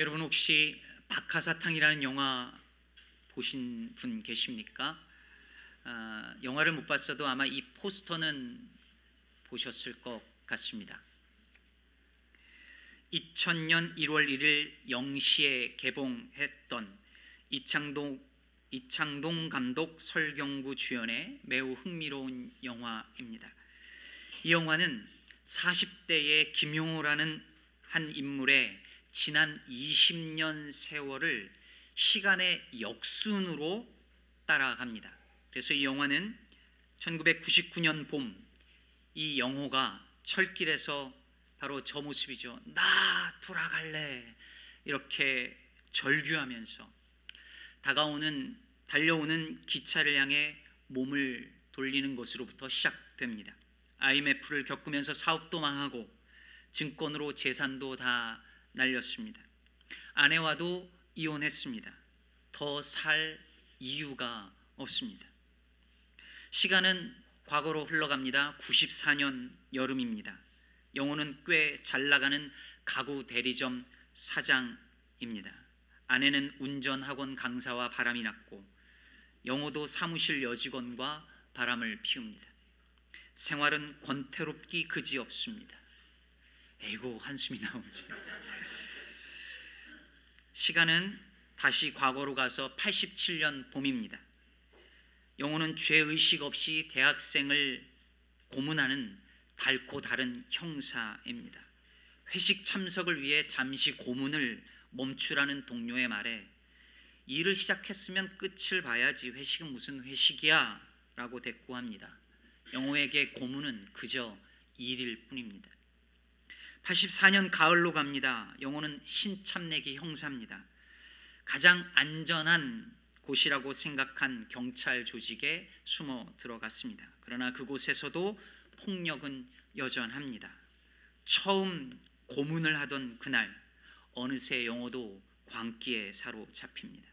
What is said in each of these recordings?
여러분 혹시 박하사탕이라는 영화 보신 분 계십니까? 아, 영화를 못 봤어도 아마 이 포스터는 보셨을 것 같습니다. 2000년 1월 1일 0시에 개봉했던 이창동 이창동 감독 설경구 주연의 매우 흥미로운 영화입니다. 이 영화는 40대의 김용호라는 한 인물의 지난 20년 세월을 시간의 역순으로 따라갑니다. 그래서 이 영화는 1999년 봄 이 영호가 철길에서 바로 저 모습이죠. 나 돌아갈래. 이렇게 절규하면서 다가오는 달려오는 기차를 향해 몸을 돌리는 것으로부터 시작됩니다. IMF를 겪으면서 사업도 망하고 증권으로 재산도 다 날렸습니다. 아내와도 이혼했습니다. 더 살 이유가 없습니다. 시간은 과거로 흘러갑니다. 94년 여름입니다. 영호는 꽤 잘 나가는 가구 대리점 사장입니다. 아내는 운전 학원 강사와 바람이 났고 영호도 사무실 여직원과 바람을 피웁니다. 생활은 권태롭기 그지없습니다. 에이고 한숨이 나오죠. 시간은 다시 과거로 가서 87년 봄입니다. 영호는 죄의식 없이 대학생을 고문하는 달고 다른 형사입니다. 회식 참석을 위해 잠시 고문을 멈추라는 동료의 말에 일을 시작했으면 끝을 봐야지 회식은 무슨 회식이야 라고 대꾸합니다. 영호에게 고문은 그저 일일 뿐입니다. 84년 가을로 갑니다. 영호는 신참내기 형사입니다. 가장 안전한 곳이라고 생각한 경찰 조직에 숨어 들어갔습니다. 그러나 그곳에서도 폭력은 여전합니다. 처음 고문을 하던 그날 어느새 영호도 광기에 사로잡힙니다.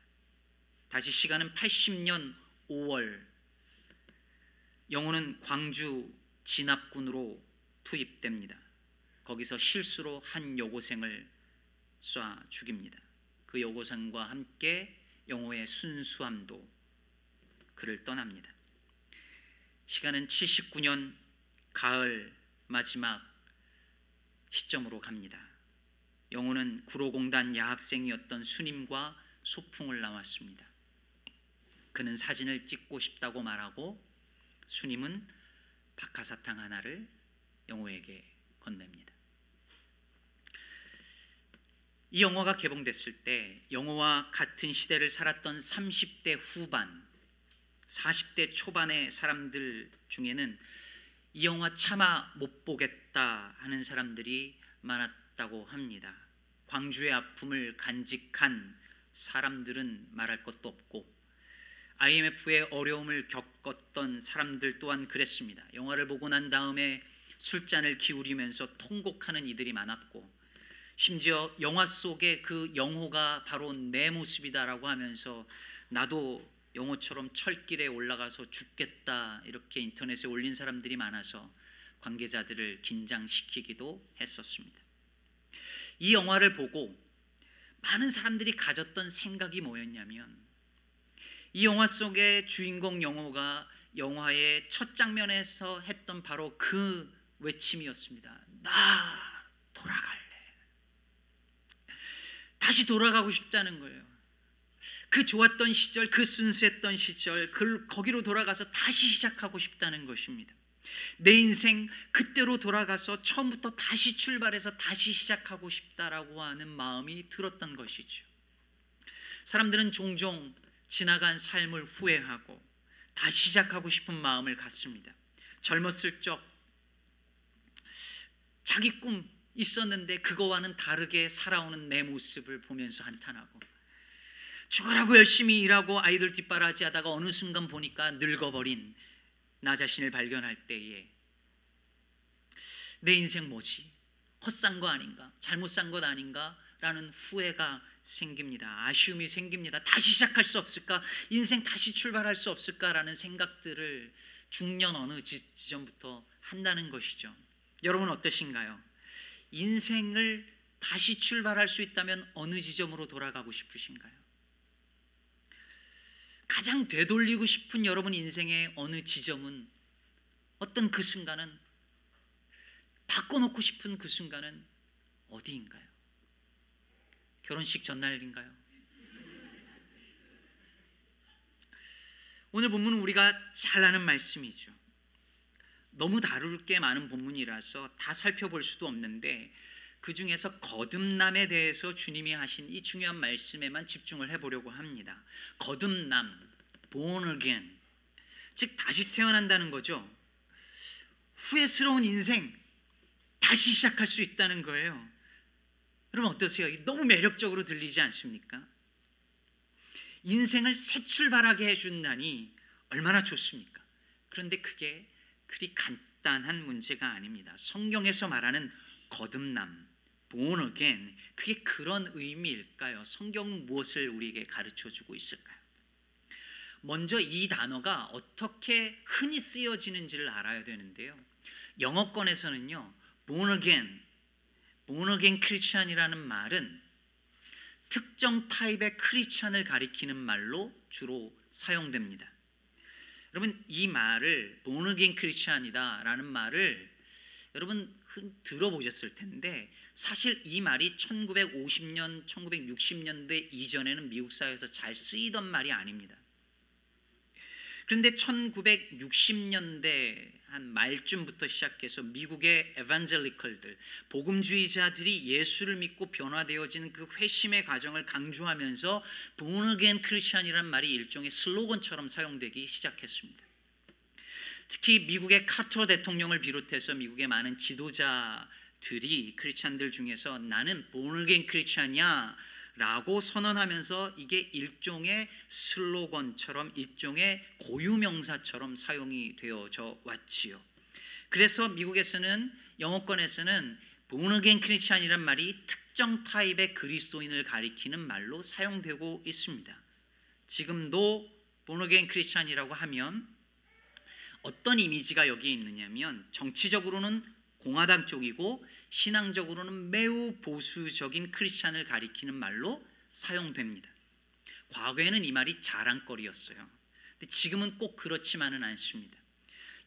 다시 시간은 80년 5월 영호는 광주 진압군으로 투입됩니다. 거기서 실수로 한 여고생을 쏴 죽입니다. 그 여고생과 함께 영호의 순수함도 그를 떠납니다. 시간은 79년 가을 마지막 시점으로 갑니다. 영호는 구로공단 야학생이었던 수님과 소풍을 나왔습니다. 그는 사진을 찍고 싶다고 말하고 수님은 박하사탕 하나를 영호에게 건넵니다. 이 영화가 개봉됐을 때 영호와 같은 시대를 살았던 30대 후반, 40대 초반의 사람들 중에는 이 영화 차마 못 보겠다 하는 사람들이 많았다고 합니다. 광주의 아픔을 간직한 사람들은 말할 것도 없고 IMF의 어려움을 겪었던 사람들 또한 그랬습니다. 영화를 보고 난 다음에 술잔을 기울이면서 통곡하는 이들이 많았고 심지어 영화 속의 그 영호가 바로 내 모습이다라고 하면서 나도 영호처럼 철길에 올라가서 죽겠다 이렇게 인터넷에 올린 사람들이 많아서 관계자들을 긴장시키기도 했었습니다. 이 영화를 보고 많은 사람들이 가졌던 생각이 뭐였냐면 이 영화 속의 주인공 영호가 영화의 첫 장면에서 했던 바로 그 외침이었습니다. 나 돌아갈래. 다시 돌아가고 싶다는 거예요. 그 좋았던 시절, 그 순수했던 시절, 그 거기로 돌아가서 다시 시작하고 싶다는 것입니다. 내 인생 그때로 돌아가서 처음부터 다시 출발해서 다시 시작하고 싶다라고 하는 마음이 들었던 것이죠. 사람들은 종종 지나간 삶을 후회하고 다시 시작하고 싶은 마음을 갖습니다. 젊었을 적 자기 꿈 있었는데 그거와는 다르게 살아오는 내 모습을 보면서 한탄하고 죽으라고 열심히 일하고 아이들 뒷바라지 하다가 어느 순간 보니까 늙어버린 나 자신을 발견할 때에 내 인생 뭐지? 헛산 거 아닌가? 잘못 산 것 아닌가? 라는 후회가 생깁니다. 아쉬움이 생깁니다. 다시 시작할 수 없을까? 인생 다시 출발할 수 없을까라는 생각들을 중년 어느 지점부터 한다는 것이죠. 여러분 어떠신가요? 인생을 다시 출발할 수 있다면 어느 지점으로 돌아가고 싶으신가요? 가장 되돌리고 싶은 여러분 인생의 어느 지점은 어떤 그 순간은 바꿔놓고 싶은 그 순간은 어디인가요? 결혼식 전날인가요? 오늘 본문은 우리가 잘 아는 말씀이죠. 너무 다룰 게 많은 본문이라서 다 살펴볼 수도 없는데 그 중에서 거듭남에 대해서 주님이 하신 이 중요한 말씀에만 집중을 해보려고 합니다. 거듭남, born again, 즉 다시 태어난다는 거죠. 후회스러운 인생 다시 시작할 수 있다는 거예요. 여러분 어떠세요? 너무 매력적으로 들리지 않습니까? 인생을 새 출발하게 해준다니 얼마나 좋습니까? 그런데 그게 그리 간단한 문제가 아닙니다. 성경에서 말하는 거듭남, born again, 그게 그런 의미일까요? 성경 무엇을 우리에게 가르쳐 주고 있을까요? 먼저 이 단어가 어떻게 흔히 쓰여지는지를 알아야 되는데요. 영어권에서는요, born again, born again 크리스찬이라는 말은 특정 타입의 크리스찬을 가리키는 말로 주로 사용됩니다. 여러분 이 말을 again 크리스찬이다라는 말을 여러분 들어보셨을 텐데 사실 이 말이 1950년, 1960년대 이전에는 미국 사회에서 잘 쓰이던 말이 아닙니다. 그런데 1960년대 한 말쯤부터 시작해서 미국의 에반젤리컬들 복음주의자들이 예수를 믿고 변화되어지는 그 회심의 과정을 강조하면서 본어겐 크리스천이라는 말이 일종의 슬로건처럼 사용되기 시작했습니다. 특히 미국의 카터 대통령을 비롯해서 미국의 많은 지도자들이 크리스천들 중에서 나는 본어겐 크리스천이야 라고 선언하면서 이게 일종의 슬로건처럼 일종의 고유명사처럼 사용이 되어져 왔지요. 그래서 미국에서는 영어권에서는 본어겐 크리스찬이란 말이 특정 타입의 그리스도인을 가리키는 말로 사용되고 있습니다. 지금도 본어겐 크리스찬이라고 하면 어떤 이미지가 여기에 있느냐면 정치적으로는 공화당 쪽이고 신앙적으로는 매우 보수적인 크리스찬을 가리키는 말로 사용됩니다. 과거에는 이 말이 자랑거리였어요. 근데 지금은 꼭 그렇지만은 않습니다.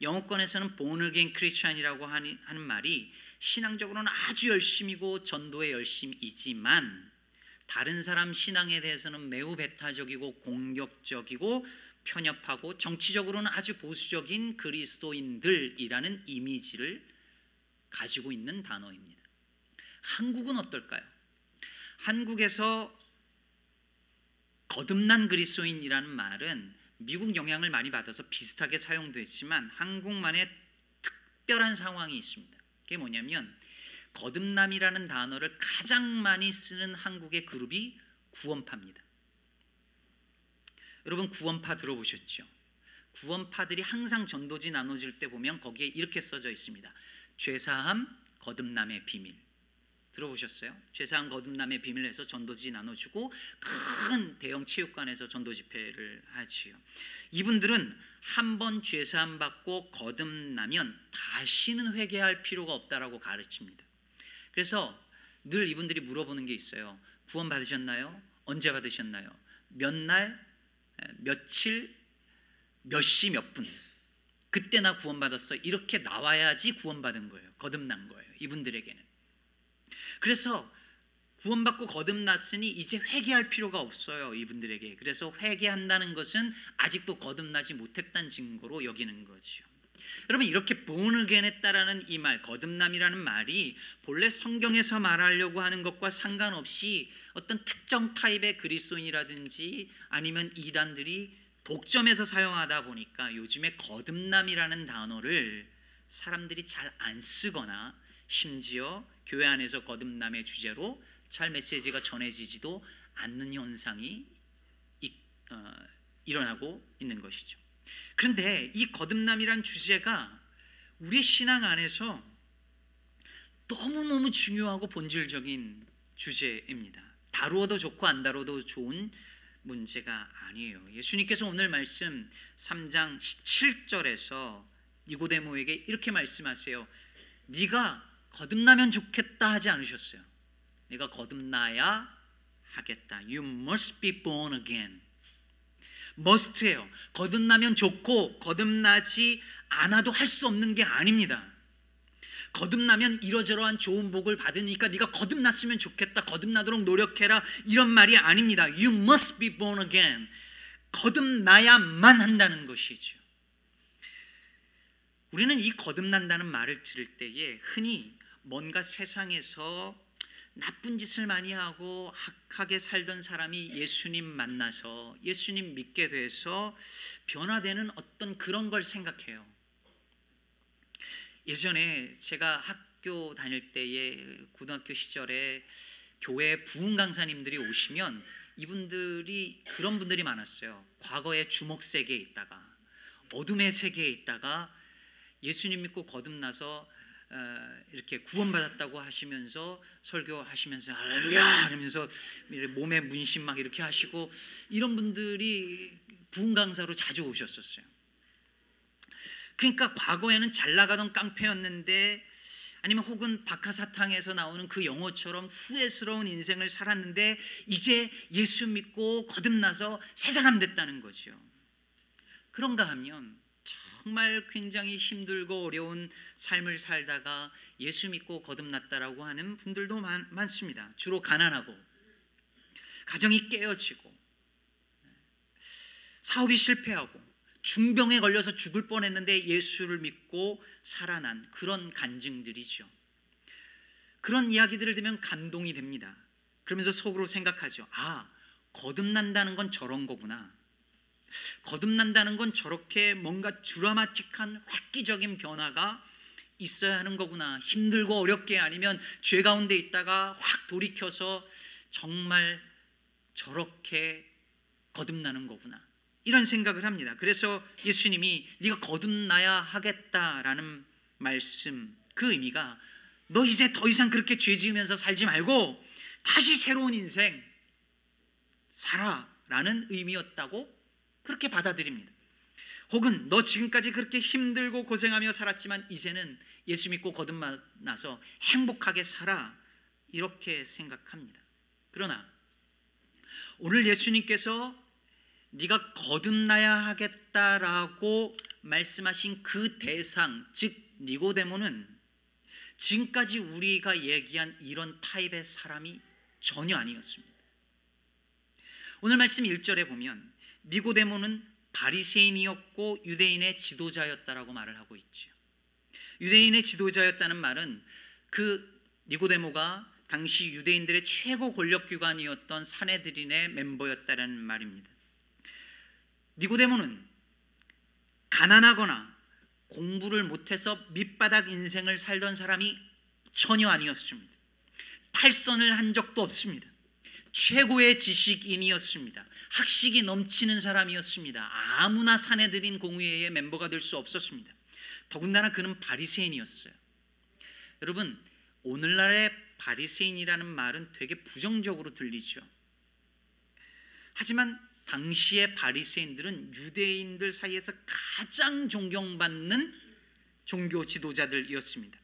영어권에서는 본을겐 크리스찬이라고 하는 말이 신앙적으로는 아주 열심이고 전도에 열심이지만 다른 사람 신앙에 대해서는 매우 배타적이고 공격적이고 편협하고 정치적으로는 아주 보수적인 그리스도인들이라는 이미지를 가지고 있는 단어입니다. 한국은 어떨까요? 한국에서 거듭난 그리스도인이라는 말은 미국 영향을 많이 받아서 비슷하게 사용되지만 한국만의 특별한 상황이 있습니다. 그게 뭐냐면 거듭남이라는 단어를 가장 많이 쓰는 한국의 그룹이 구원파입니다. 여러분 구원파 들어보셨죠? 구원파들이 항상 전도지 나눠질 때 보면 거기에 이렇게 써져 있습니다. 죄사함 거듭남의 비밀 들어보셨어요? 죄사함 거듭남의 비밀에서 전도지 나눠주고 큰 대형 체육관에서 전도 집회를 하지요. 이분들은 한 번 죄사함 받고 거듭나면 다시는 회개할 필요가 없다라고 가르칩니다. 그래서 늘 이분들이 물어보는 게 있어요. 구원 받으셨나요? 언제 받으셨나요? 몇 날, 며칠, 몇 시, 몇 분. 그때 나 구원받았어. 이렇게 나와야지 구원받은 거예요. 거듭난 거예요. 이분들에게는. 그래서 구원받고 거듭났으니 이제 회개할 필요가 없어요. 이분들에게. 그래서 회개한다는 것은 아직도 거듭나지 못했다는 증거로 여기는 거죠. 여러분 이렇게 본을 했다라는 이 말, 거듭남이라는 말이 본래 성경에서 말하려고 하는 것과 상관없이 어떤 특정 타입의 그리스도인이라든지 아니면 이단들이 독점해서 사용하다 보니까 요즘에 거듭남이라는 단어를 사람들이 잘 안 쓰거나 심지어 교회 안에서 거듭남의 주제로 잘 메시지가 전해지지도 않는 현상이 어, 일어나고 있는 것이죠. 그런데 이 거듭남이란 주제가 우리 신앙 안에서 너무너무 중요하고 본질적인 주제입니다. 다루어도 좋고 안 다루어도 좋은 문제가 아니에요. 예수님께서 오늘 말씀 3장 17절에서 니고데모에게 이렇게 말씀하세요. 네가 거듭나면 좋겠다 하지 않으셨어요. 내가 거듭나야 하겠다. You must be born again. must예요. 거듭나면 좋고 거듭나지 않아도 할 수 없는 게 아닙니다. 거듭나면 이러저러한 좋은 복을 받으니까 네가 거듭났으면 좋겠다. 거듭나도록 노력해라. 이런 말이 아닙니다. You must be born again. 거듭나야만 한다는 것이죠. 우리는 이 거듭난다는 말을 들을 때에 흔히 뭔가 세상에서 나쁜 짓을 많이 하고 악하게 살던 사람이 예수님 만나서 예수님 믿게 돼서 변화되는 어떤 그런 걸 생각해요. 예전에 제가 학교 다닐 때에 고등학교 시절에 교회 부흥 강사님들이 오시면 이분들이 그런 분들이 많았어요. 과거의 주목 세계에 있다가 어둠의 세계에 있다가 예수님 믿고 거듭나서 어, 이렇게 구원받았다고 하시면서 설교하시면서 할렐루야 이러면서 몸에 문신 막 이렇게 하시고 이런 분들이 부흥 강사로 자주 오셨었어요. 그러니까 과거에는 잘 나가던 깡패였는데 아니면 혹은 박하사탕에서 나오는 그 영어처럼 후회스러운 인생을 살았는데 이제 예수 믿고 거듭나서 새 사람 됐다는 거죠. 그런가 하면 정말 굉장히 힘들고 어려운 삶을 살다가 예수 믿고 거듭났다라고 하는 분들도 많, 많습니다. 주로 가난하고 가정이 깨어지고 사업이 실패하고 중병에 걸려서 죽을 뻔했는데 예수를 믿고 살아난 그런 간증들이죠. 그런 이야기들을 들으면 감동이 됩니다. 그러면서 속으로 생각하죠. 아, 거듭난다는 건 저런 거구나. 거듭난다는 건 저렇게 뭔가 드라마틱한 획기적인 변화가 있어야 하는 거구나. 힘들고 어렵게 아니면 죄 가운데 있다가 확 돌이켜서 정말 저렇게 거듭나는 거구나. 이런 생각을 합니다. 그래서 예수님이 네가 거듭나야 하겠다라는 말씀 그 의미가 너 이제 더 이상 그렇게 죄 지으면서 살지 말고 다시 새로운 인생 살아라는 의미였다고 그렇게 받아들입니다. 혹은 너 지금까지 그렇게 힘들고 고생하며 살았지만 이제는 예수 믿고 거듭나서 행복하게 살아 이렇게 생각합니다. 그러나 오늘 예수님께서 네가 거듭나야 하겠다라고 말씀하신 그 대상 즉 니고데모는 지금까지 우리가 얘기한 이런 타입의 사람이 전혀 아니었습니다. 오늘 말씀 1절에 보면 니고데모는 바리새인이었고 유대인의 지도자였다라고 말을 하고 있죠. 유대인의 지도자였다는 말은 그 니고데모가 당시 유대인들의 최고 권력 기관이었던 사내들인의 멤버였다는 말입니다. 니고데모는 가난하거나 공부를 못해서 밑바닥 인생을 살던 사람이 전혀 아니었습니다. 탈선을 한 적도 없습니다. 최고의 지식인이었습니다. 학식이 넘치는 사람이었습니다. 아무나 사내들인 공회의 멤버가 될 수 없었습니다. 더군다나 그는 바리새인이었어요. 여러분 오늘날의 바리새인이라는 말은 되게 부정적으로 들리죠. 하지만 당시의 바리새인들은 유대인들 사이에서 가장 존경받는 종교 지도자들이었습니다.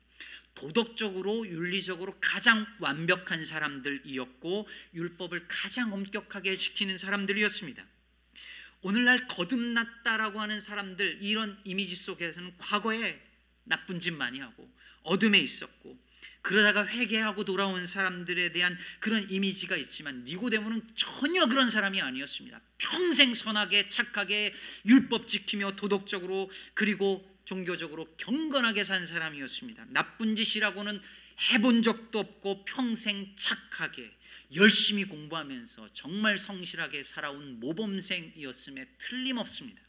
도덕적으로 윤리적으로 가장 완벽한 사람들이었고 율법을 가장 엄격하게 지키는 사람들이었습니다. 오늘날 거듭났다라고 하는 사람들 이런 이미지 속에서는 과거에 나쁜 짓 많이 하고 어둠에 있었고 그러다가 회개하고 돌아온 사람들에 대한 그런 이미지가 있지만 니고데모는 전혀 그런 사람이 아니었습니다. 평생 선하게 착하게 율법 지키며 도덕적으로 그리고 종교적으로 경건하게 산 사람이었습니다. 나쁜 짓이라고는 해본 적도 없고 평생 착하게 열심히 공부하면서 정말 성실하게 살아온 모범생이었음에 틀림없습니다.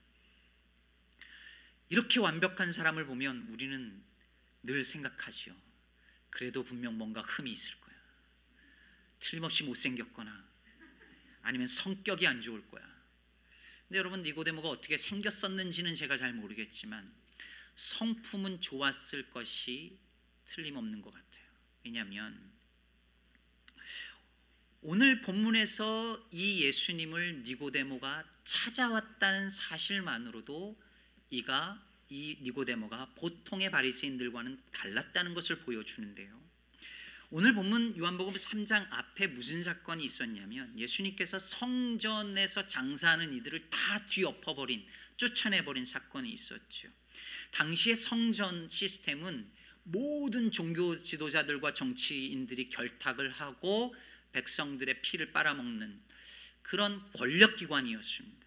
이렇게 완벽한 사람을 보면 우리는 늘 생각하지요. 그래도 분명 뭔가 흠이 있을 거야. 틀림없이 못생겼거나 아니면 성격이 안 좋을 거야. 근데 여러분 니고데모가 어떻게 생겼었는지는 제가 잘 모르겠지만 성품은 좋았을 것이 틀림없는 것 같아요. 왜냐하면 오늘 본문에서 이 예수님을 니고데모가 찾아왔다는 사실만으로도 이가 이 니고데모가 보통의 바리새인들과는 달랐다는 것을 보여주는데요. 오늘 본문 요한복음 3장 앞에 무슨 사건이 있었냐면 예수님께서 성전에서 장사하는 이들을 다 뒤엎어 버린 쫓아내 버린 사건이 있었죠. 당시의 성전 시스템은 모든 종교 지도자들과 정치인들이 결탁을 하고 백성들의 피를 빨아먹는 그런 권력 기관이었습니다.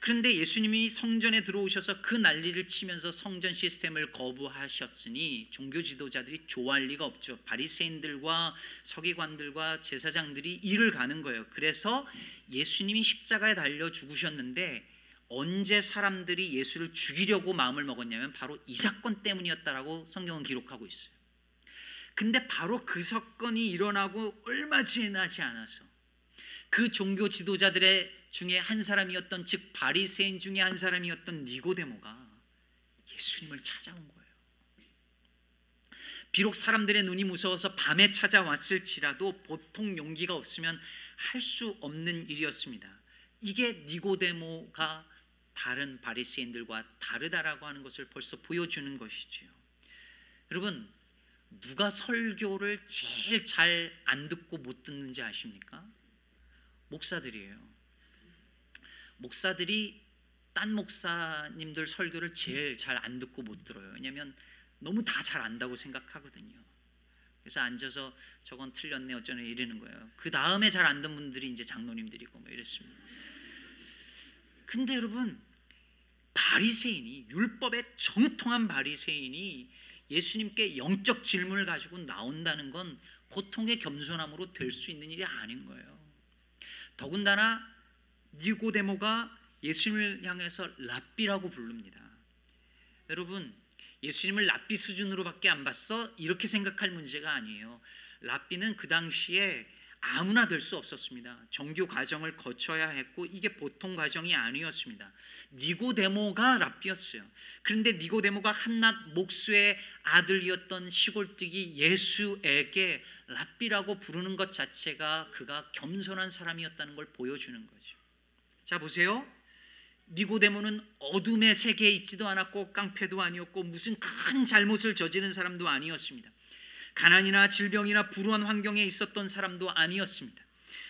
그런데 예수님이 성전에 들어오셔서 그 난리를 치면서 성전 시스템을 거부하셨으니 종교 지도자들이 좋아할 리가 없죠. 바리새인들과 서기관들과 제사장들이 일을 가는 거예요. 그래서 예수님이 십자가에 달려 죽으셨는데 언제 사람들이 예수를 죽이려고 마음을 먹었냐면 바로 이 사건 때문이었다라고 성경은 기록하고 있어요. 근데 바로 그 사건이 일어나고 얼마 지나지 않아서 그 종교 지도자들의 중에 한 사람이었던 즉 바리새인 중에 한 사람이었던 니고데모가 예수님을 찾아온 거예요. 비록 사람들의 눈이 무서워서 밤에 찾아왔을지라도 보통 용기가 없으면 할 수 없는 일이었습니다. 이게 니고데모가 다른 바리새인들과 다르다라고 하는 것을 벌써 보여주는 것이지요. 여러분 누가 설교를 제일 잘 안 듣고 못 듣는지 아십니까? 목사들이에요. 목사들이 딴 목사님들 설교를 제일 잘 안 듣고 못 들어요. 왜냐하면 너무 다 잘 안다고 생각하거든요. 그래서 앉아서 저건 틀렸네 어쩌네 이러는 거예요. 그 다음에 잘 안 듣는 분들이 이제 장로님들이고 뭐 이랬습니다. 근데 여러분 바리새인이 율법에 정통한 바리새인이 예수님께 영적 질문을 가지고 나온다는 건 보통의 겸손함으로 될 수 있는 일이 아닌 거예요. 더군다나 니고데모가 예수님을 향해서 랍비라고 부릅니다. 여러분, 예수님을 랍비 수준으로밖에 안 봤어? 이렇게 생각할 문제가 아니에요. 랍비는 그 당시에 아무나 될 수 없었습니다. 정규 과정을 거쳐야 했고 이게 보통 과정이 아니었습니다. 니고데모가 랍비였어요. 그런데 니고데모가 한낱 목수의 아들이었던 시골뜨기 예수에게 랍비라고 부르는 것 자체가 그가 겸손한 사람이었다는 걸 보여주는 거죠. 자 보세요. 니고데모는 어둠의 세계에 있지도 않았고 깡패도 아니었고 무슨 큰 잘못을 저지른 사람도 아니었습니다. 가난이나 질병이나 불우한 환경에 있었던 사람도 아니었습니다.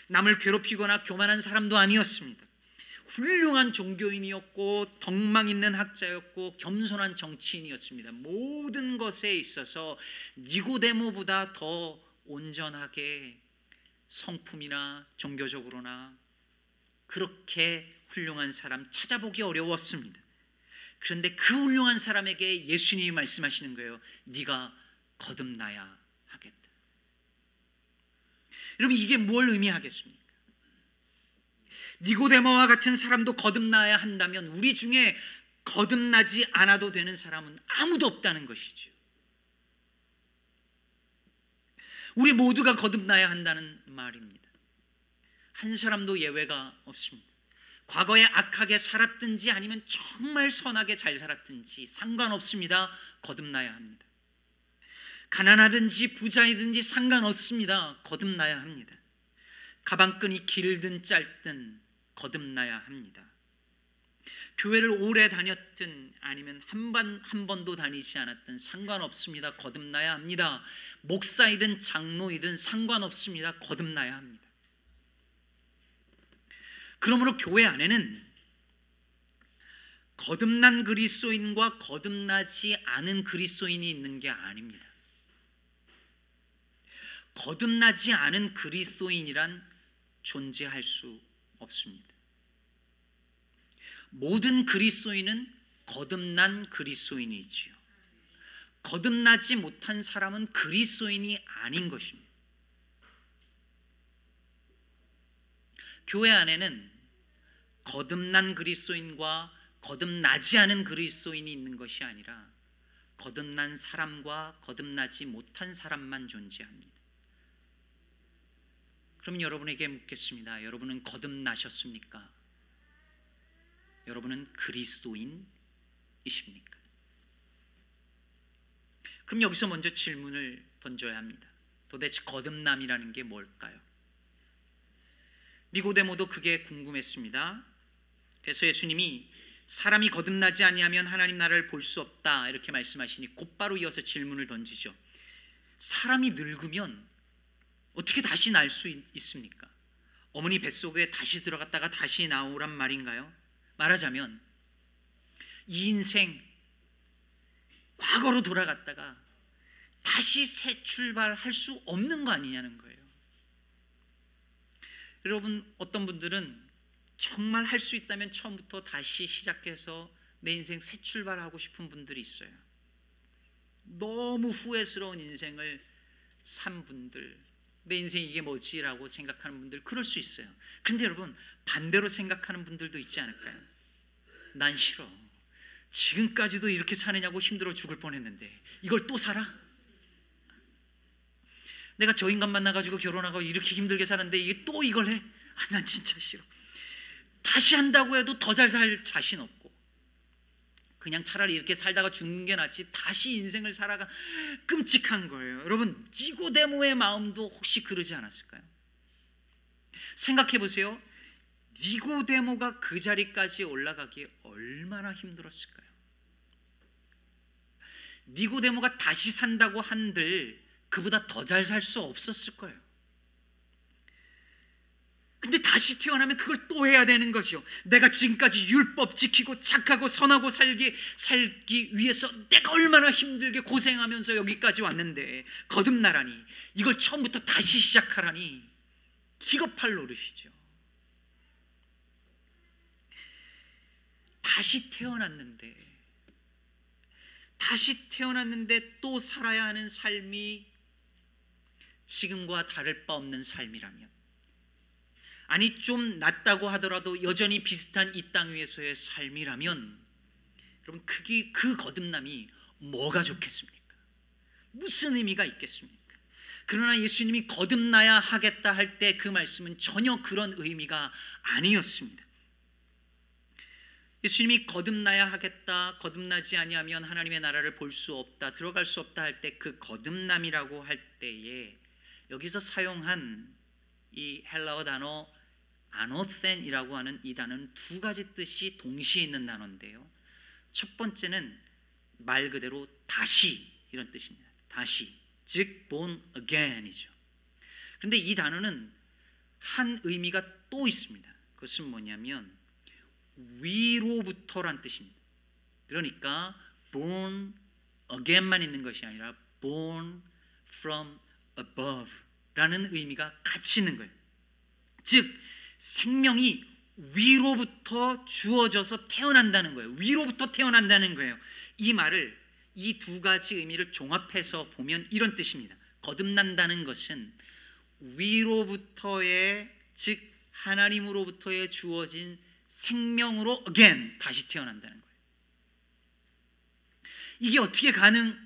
남을 괴롭히거나 교만한 사람도 아니었습니다. 훌륭한 종교인이었고 덕망 있는 학자였고 겸손한 정치인이었습니다. 모든 것에 있어서 니고데모보다 더 온전하게 성품이나 종교적으로나 그렇게 훌륭한 사람 찾아보기 어려웠습니다. 그런데 그 훌륭한 사람에게 예수님이 말씀하시는 거예요. 네가 거듭나야 하겠다. 여러분 이게 뭘 의미하겠습니까? 니고데모와 같은 사람도 거듭나야 한다면 우리 중에 거듭나지 않아도 되는 사람은 아무도 없다는 것이죠. 우리 모두가 거듭나야 한다는 말입니다. 한 사람도 예외가 없습니다. 과거에 악하게 살았든지 아니면 정말 선하게 잘 살았든지 상관없습니다. 거듭나야 합니다. 가난하든지 부자이든지 상관없습니다. 거듭나야 합니다. 가방끈이 길든 짧든 거듭나야 합니다. 교회를 오래 다녔든 아니면 한 번 한 번도 다니지 않았든 상관없습니다. 거듭나야 합니다. 목사이든 장로이든 상관없습니다. 거듭나야 합니다. 그러므로 교회 안에는 거듭난 그리스도인과 거듭나지 않은 그리스도인이 있는 게 아닙니다. 거듭나지 않은 그리스도인이란 존재할 수 없습니다. 모든 그리스도인은 거듭난 그리스도인이지요. 거듭나지 못한 사람은 그리스도인이 아닌 것입니다. 교회 안에는 거듭난 그리스도인과 거듭나지 않은 그리스도인이 있는 것이 아니라 거듭난 사람과 거듭나지 못한 사람만 존재합니다. 그럼 여러분에게 묻겠습니다. 여러분은 거듭나셨습니까? 여러분은 그리스도인이십니까? 그럼 여기서 먼저 질문을 던져야 합니다. 도대체 거듭남이라는 게 뭘까요? 니고데모도 그게 궁금했습니다. 그래서 예수님이 사람이 거듭나지 아니하면 하나님 나라를 볼 수 없다 이렇게 말씀하시니 곧바로 이어서 질문을 던지죠. 사람이 늙으면 어떻게 다시 날 수 있습니까? 어머니 뱃속에 다시 들어갔다가 다시 나오란 말인가요? 말하자면 이 인생 과거로 돌아갔다가 다시 새 출발할 수 없는 거 아니냐는 거예요. 여러분 어떤 분들은 정말 할 수 있다면 처음부터 다시 시작해서 내 인생 새 출발하고 싶은 분들이 있어요. 너무 후회스러운 인생을 산 분들, 내 인생 이게 뭐지라고 생각하는 분들 그럴 수 있어요. 그런데 여러분 반대로 생각하는 분들도 있지 않을까요? 난 싫어. 지금까지도 이렇게 사느냐고 힘들어 죽을 뻔했는데 이걸 또 살아? 내가 저 인간 만나가지고 결혼하고 이렇게 힘들게 사는데 이게 또 이걸 해? 아, 난 진짜 싫어. 다시 한다고 해도 더 잘 살 자신 없고 그냥 차라리 이렇게 살다가 죽는 게 낫지 다시 인생을 살아가 끔찍한 거예요. 여러분 니고데모의 마음도 혹시 그러지 않았을까요? 생각해 보세요. 니고데모가 그 자리까지 올라가기 얼마나 힘들었을까요? 니고데모가 다시 산다고 한들 그보다 더 잘 살 수 없었을 거예요. 근데 다시 태어나면 그걸 또 해야 되는 것이요. 내가 지금까지 율법 지키고 착하고 선하고 살기 살기 위해서 내가 얼마나 힘들게 고생하면서 여기까지 왔는데 거듭나라니 이걸 처음부터 다시 시작하라니 기겁할 노릇이죠. 다시 태어났는데 다시 태어났는데 또 살아야 하는 삶이 지금과 다를 바 없는 삶이라면 아니 좀 낫다고 하더라도 여전히 비슷한 이 땅 위에서의 삶이라면 여러분 그게 그 거듭남이 뭐가 좋겠습니까? 무슨 의미가 있겠습니까? 그러나 예수님이 거듭나야 하겠다 할 때 그 말씀은 전혀 그런 의미가 아니었습니다. 예수님이 거듭나야 하겠다, 거듭나지 아니하면 하나님의 나라를 볼 수 없다, 들어갈 수 없다 할 때 그 거듭남이라고 할 때에 여기서 사용한 이 헬라어 단어 아노센이라고 하는 이 단어는 두 가지 뜻이 동시에 있는 단어인데요. 첫 번째는 말 그대로 다시 이런 뜻입니다. 다시 즉 born again이죠. 그런데 이 단어는 한 의미가 또 있습니다. 그것은 뭐냐면 위로부터란 뜻입니다. 그러니까 born again만 있는 것이 아니라 born from above라는 의미가 같이 있는 거예요. 즉 생명이 위로부터 주어져서 태어난다는 거예요. 위로부터 태어난다는 거예요. 이 말을 이 두 가지 의미를 종합해서 보면 이런 뜻입니다. 거듭난다는 것은 위로부터의 즉 하나님으로부터의 주어진 생명으로 again 다시 태어난다는 거예요. 이게 어떻게 가능하냐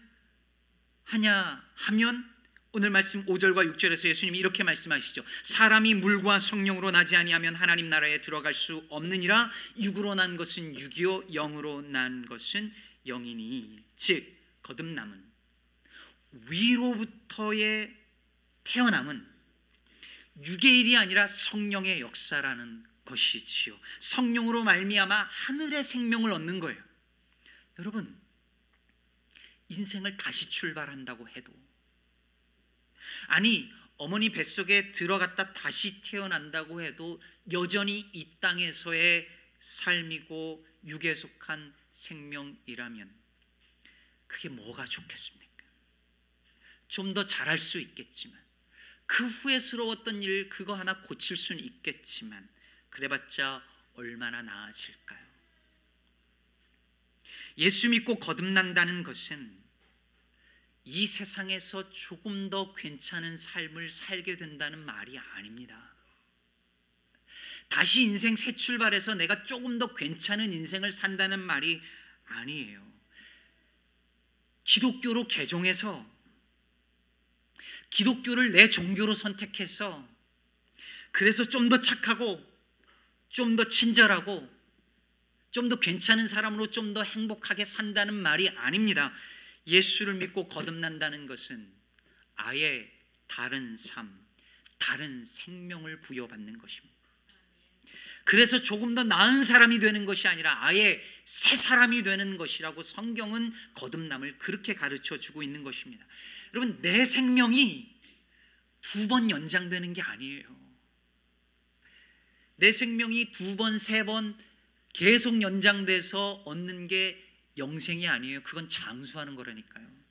하면 오늘 말씀 5절과 6절에서 예수님이 이렇게 말씀하시죠. 사람이 물과 성령으로 나지 아니하면 하나님 나라에 들어갈 수 없느니라 육으로 난 것은 육이요 영으로 난 것은 영이니 즉 거듭남은 위로부터의 태어남은 육의 일이 아니라 성령의 역사라는 것이지요. 성령으로 말미암아 하늘의 생명을 얻는 거예요. 여러분 인생을 다시 출발한다고 해도 아니 어머니 뱃속에 들어갔다 다시 태어난다고 해도 여전히 이 땅에서의 삶이고 육에 속한 생명이라면 그게 뭐가 좋겠습니까? 좀 더 잘할 수 있겠지만 그 후회스러웠던 일 그거 하나 고칠 수는 있겠지만 그래봤자 얼마나 나아질까요? 예수 믿고 거듭난다는 것은 이 세상에서 조금 더 괜찮은 삶을 살게 된다는 말이 아닙니다. 다시 인생 새 출발해서 내가 조금 더 괜찮은 인생을 산다는 말이 아니에요. 기독교로 개종해서 기독교를 내 종교로 선택해서 그래서 좀 더 착하고 좀 더 친절하고 좀 더 괜찮은 사람으로 좀 더 행복하게 산다는 말이 아닙니다. 예수를 믿고 거듭난다는 것은 아예 다른 삶, 다른 생명을 부여받는 것입니다. 그래서 조금 더 나은 사람이 되는 것이 아니라 아예 새 사람이 되는 것이라고 성경은 거듭남을 그렇게 가르쳐 주고 있는 것입니다. 여러분, 내 생명이 두 번 연장되는 게 아니에요. 내 생명이 두 번, 세 번 계속 연장돼서 얻는 게 영생이 아니에요. 그건 장수하는 거라니까요.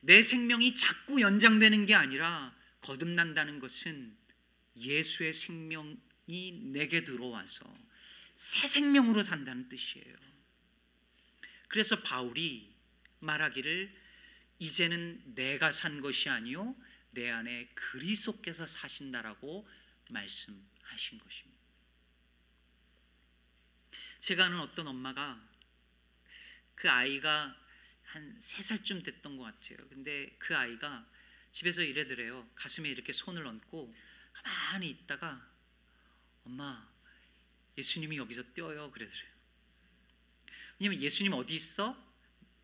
내 생명이 자꾸 연장되는 게 아니라 거듭난다는 것은 예수의 생명이 내게 들어와서 새 생명으로 산다는 뜻이에요. 그래서 바울이 말하기를 이제는 내가 산 것이 아니요 내 안에 그리스도께서 사신다라고 말씀하신 것입니다. 제가 아는 어떤 엄마가 그 아이가 한 세 살쯤 됐던 것 같아요. 근데 그 아이가 집에서 이래더래요. 가슴에 이렇게 손을 얹고 가만히 있다가 엄마 예수님이 여기서 뛰어요 그러더래요. 왜냐면 예수님 어디 있어?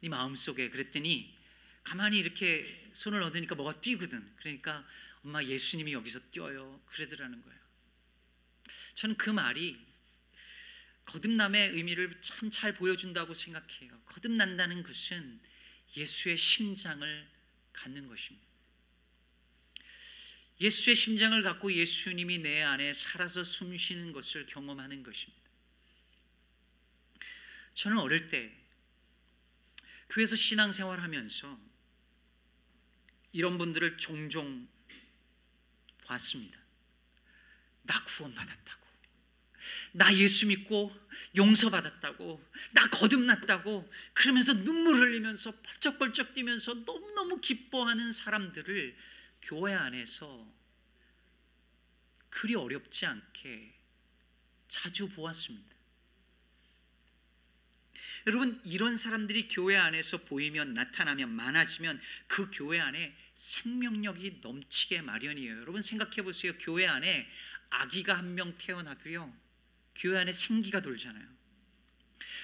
네 마음속에 그랬더니 가만히 이렇게 손을 얻으니까 뭐가 뛰거든. 그러니까 엄마 예수님이 여기서 뛰어요 그러더라는 거예요. 저는 그 말이 거듭남의 의미를 참 잘 보여준다고 생각해요. 거듭난다는 것은 예수의 심장을 갖는 것입니다. 예수의 심장을 갖고 예수님이 내 안에 살아서 숨 쉬는 것을 경험하는 것입니다. 저는 어릴 때 교회에서 신앙생활 하면서 이런 분들을 종종 봤습니다. 나 구원받았다고. 나 예수 믿고 용서받았다고. 나 거듭났다고. 그러면서 눈물 흘리면서 펄쩍펄쩍 뛰면서 너무너무 기뻐하는 사람들을 교회 안에서 그리 어렵지 않게 자주 보았습니다. 여러분 이런 사람들이 교회 안에서 보이면 나타나면 많아지면 그 교회 안에 생명력이 넘치게 마련이에요. 여러분 생각해 보세요. 교회 안에 아기가 한 명 태어나도요. 교회 안에 생기가 돌잖아요.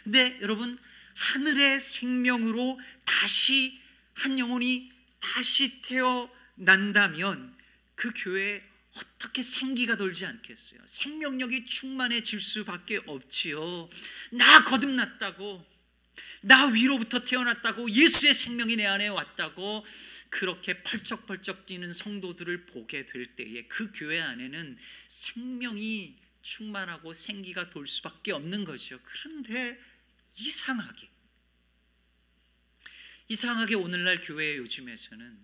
근데 여러분 하늘의 생명으로 다시 한 영혼이 다시 태어난다면 그 교회에 어떻게 생기가 돌지 않겠어요? 생명력이 충만해질 수밖에 없지요. 나 거듭났다고, 나 위로부터 태어났다고, 예수의 생명이 내 안에 왔다고 그렇게 펄쩍펄쩍 뛰는 성도들을 보게 될 때에 그 교회 안에는 생명이 충만하고 생기가 돌 수밖에 없는 것이요. 그런데 이상하게 이상하게 오늘날 교회 요즘에서는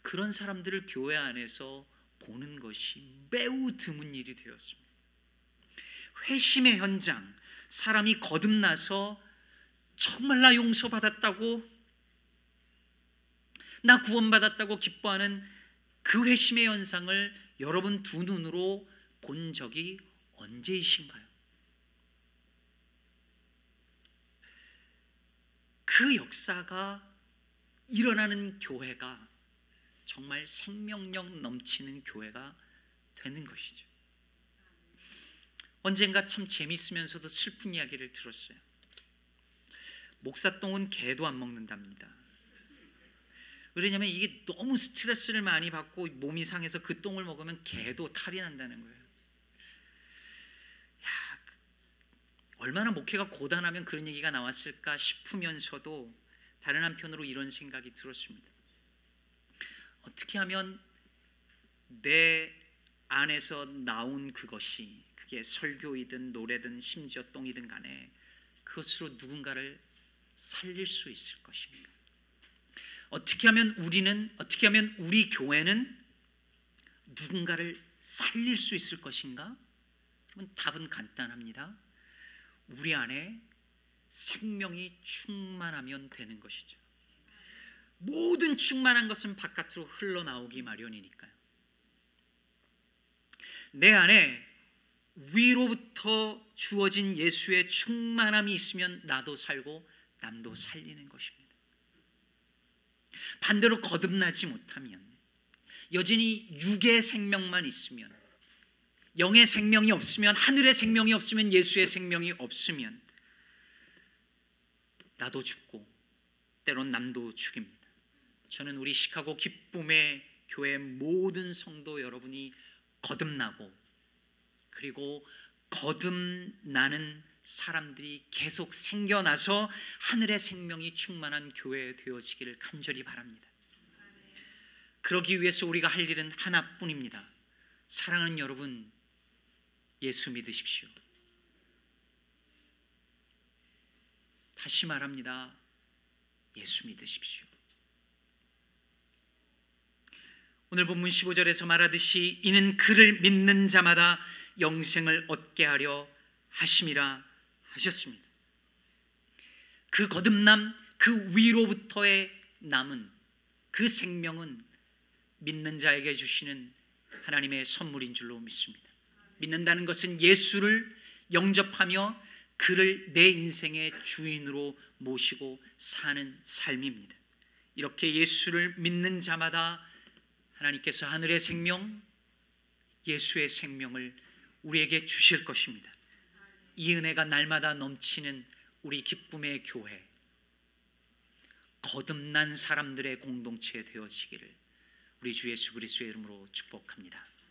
그런 사람들을 교회 안에서 보는 것이 매우 드문 일이 되었습니다. 회심의 현장, 사람이 거듭나서 정말 나 용서받았다고, 나 구원받았다고 기뻐하는 그 회심의 현상을 여러분 두 눈으로 본 적이 언제이신가요? 그 역사가 일어나는 교회가 정말 생명력 넘치는 교회가 되는 것이죠. 언젠가 참 재밌으면서도 슬픈 이야기를 들었어요. 목사똥은 개도 안 먹는답니다. 왜냐면 이게 너무 스트레스를 많이 받고 몸이 상해서 그 똥을 먹으면 개도 탈이 난다는 거예요. 야, 그 얼마나 목회가 고단하면 그런 얘기가 나왔을까 싶으면서도 다른 한편으로 이런 생각이 들었습니다. 어떻게 하면 내 안에서 나온 그것이 그게 설교이든 노래든 심지어 똥이든 간에 그것으로 누군가를 살릴 수 있을 것인가? 어떻게 하면 우리는 어떻게 하면 우리 교회는 누군가를 살릴 수 있을 것인가? 답은 간단합니다. 우리 안에 생명이 충만하면 되는 것이죠. 모든 충만한 것은 바깥으로 흘러나오기 마련이니까요. 내 안에 위로부터 주어진 예수의 충만함이 있으면 나도 살고 남도 살리는 것입니다. 반대로 거듭나지 못하면 여전히 육의 생명만 있으면 영의 생명이 없으면 하늘의 생명이 없으면 예수의 생명이 없으면 나도 죽고 때론 남도 죽입니다. 저는 우리 시카고 기쁨의 교회 모든 성도 여러분이 거듭나고 그리고 거듭나는 사람들이 계속 생겨나서 하늘의 생명이 충만한 교회 되어지기를 간절히 바랍니다. 그러기 위해서 우리가 할 일은 하나뿐입니다. 사랑하는 여러분, 예수 믿으십시오. 다시 말합니다. 예수 믿으십시오. 오늘 본문 15절에서 말하듯이 이는 그를 믿는 자마다 영생을 얻게 하려 하심이라 하셨습니다. 그 거듭남 그 위로부터의 남은 그 생명은 믿는 자에게 주시는 하나님의 선물인 줄로 믿습니다. 믿는다는 것은 예수를 영접하며 그를 내 인생의 주인으로 모시고 사는 삶입니다. 이렇게 예수를 믿는 자마다 하나님께서 하늘의 생명, 예수의 생명을 우리에게 주실 것입니다. 이 은혜가 날마다 넘치는 우리 기쁨의 교회, 거듭난 사람들의 공동체 되어지기를 우리 주 예수 그리스도의 이름으로 축복합니다.